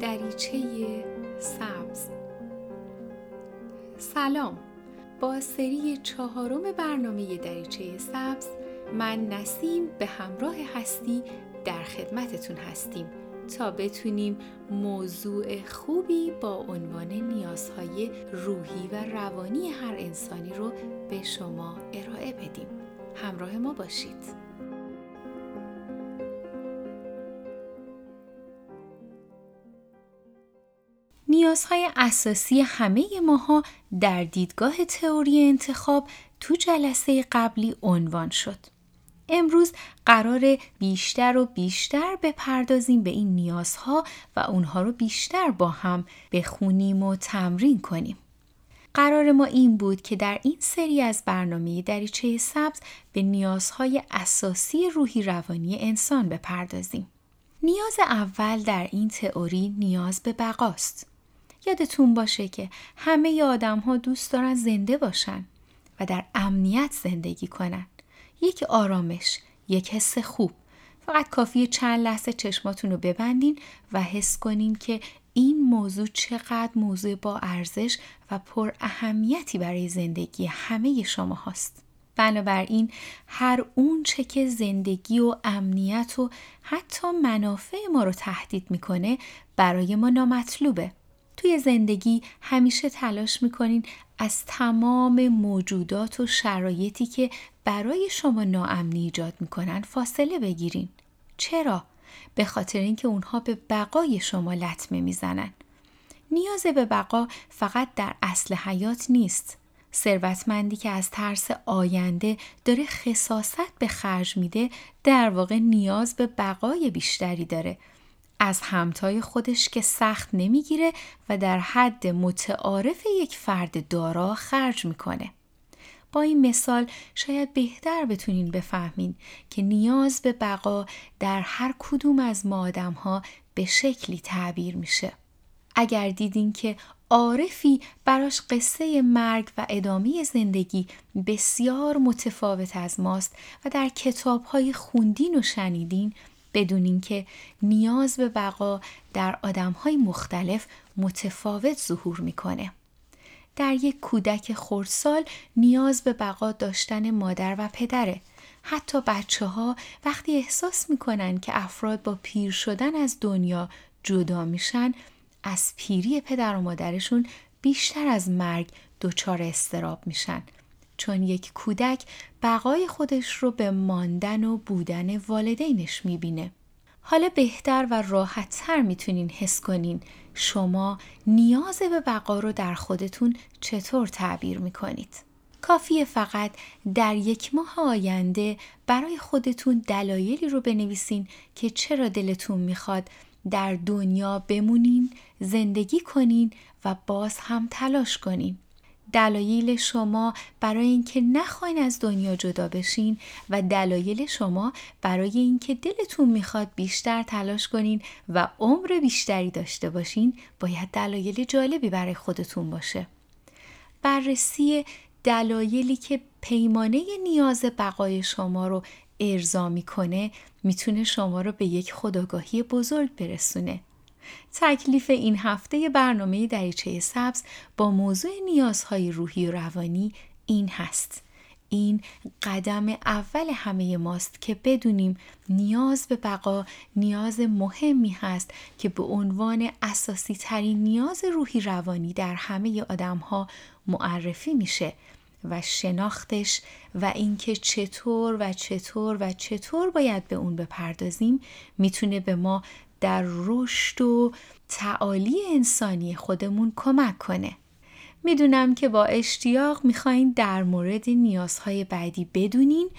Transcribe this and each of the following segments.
دریچه سبز. سلام. با سری چهارم برنامه دریچه سبز من نسیم به همراه هستی در خدمتتون هستیم تا بتونیم موضوع خوبی با عنوان نیازهای روحی و روانی هر انسانی رو به شما ارائه بدیم. همراه ما باشید. نیازهای اساسی همه ماها در دیدگاه تئوری انتخاب تو جلسه قبلی عنوان شد. امروز قرار بیشتر و بیشتر بپردازیم به این نیازها و اونها رو بیشتر با هم بخونیم و تمرین کنیم. قرار ما این بود که در این سری از برنامه دریچه سبز به نیازهای اساسی روحی روانی انسان بپردازیم. نیاز اول در این تئوری نیاز به بقاست. یادتون باشه که همه آدم ها دوست دارن زنده باشن و در امنیت زندگی کنن. یک آرامش، یک حس خوب. فقط کافیه چند لحظه چشماتون رو ببندین و حس کنین که این موضوع چقدر موضوع با ارزش و پر اهمیتی برای زندگی همه شما هست. بنابراین هر اون چه که زندگی و امنیت و حتی منافع ما رو تهدید می‌کنه برای ما نامطلوبه. توی زندگی همیشه تلاش می‌کنین از تمام موجودات و شرایطی که برای شما ناامنی ایجاد می‌کنن فاصله بگیرین. چرا؟ به خاطر اینکه اونها به بقای شما لطمه می‌زنن. نیاز به بقا فقط در اصل حیات نیست. ثروتمندی که از ترس آینده داره خصاست به خرج میده در واقع نیاز به بقای بیشتری داره از همتای خودش که سخت نمی‌گیره و در حد متعارف یک فرد دارا خرج می‌کنه. با این مثال شاید بهتر بتونین بفهمین که نیاز به بقا در هر کدوم از ما آدم ها به شکلی تعبیر میشه. اگر دیدین که عارفی براش قصه مرگ و ادامه زندگی بسیار متفاوت از ماست و در کتاب های خوندین و شنیدین بدونین که نیاز به بقا در های مختلف متفاوت ظهور می‌کنه. در یک کودک خردسال نیاز به بقا داشتن مادر و پدره. حتی بچه ها وقتی احساس می‌کنن که افراد با پیر شدن از دنیا جدا میشن از پیری پدر و مادرشون بیشتر از مرگ دچار استراب میشن چون یک کودک بقای خودش رو به ماندن و بودن والدینش می‌بینه. حالا بهتر و راحتتر می‌تونین حس کنین شما نیاز به بقا رو در خودتون چطور تعبیر می‌کنید. کافیه فقط در یک ماه آینده برای خودتون دلایلی رو بنویسین که چرا دلتون می‌خواد در دنیا بمونین، زندگی کنین و باز هم تلاش کنین. دلایل شما برای اینکه نخواین از دنیا جدا بشین و دلایل شما برای اینکه دلتون می‌خواد بیشتر تلاش کنین و عمر بیشتری داشته باشین باید دلایل جالبی برای خودتون باشه. بررسی دلایلی که پیمانه نیاز بقای شما رو ارضا می‌کنه می‌تونه شما رو به یک خداگاهی بزرگ برسونه. تکلیف این هفته برنامه دریچه سبز با موضوع نیازهای روحی و روانی این هست. این قدم اول همه ماست که بدونیم نیاز به بقا نیاز مهمی هست که به عنوان اساسی ترین نیاز روحی روانی در همه آدم ها معرفی میشه و شناختش و اینکه چطور و چطور و چطور باید به اون بپردازیم می‌تونه به ما در رشد و تعالی انسانی خودمون کمک کنه. می‌دونم که با اشتیاق می‌خواین در مورد نیازهای بعدی بدونین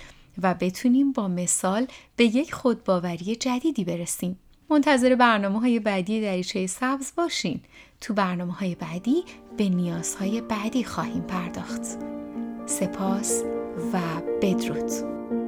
و بتونیم با مثال به یک خودباوری جدیدی برسیم. منتظر برنامه های بعدی دریچه سبز باشین. تو برنامه های بعدی به نیازهای بعدی خواهیم پرداخت. سپاس و بدرود.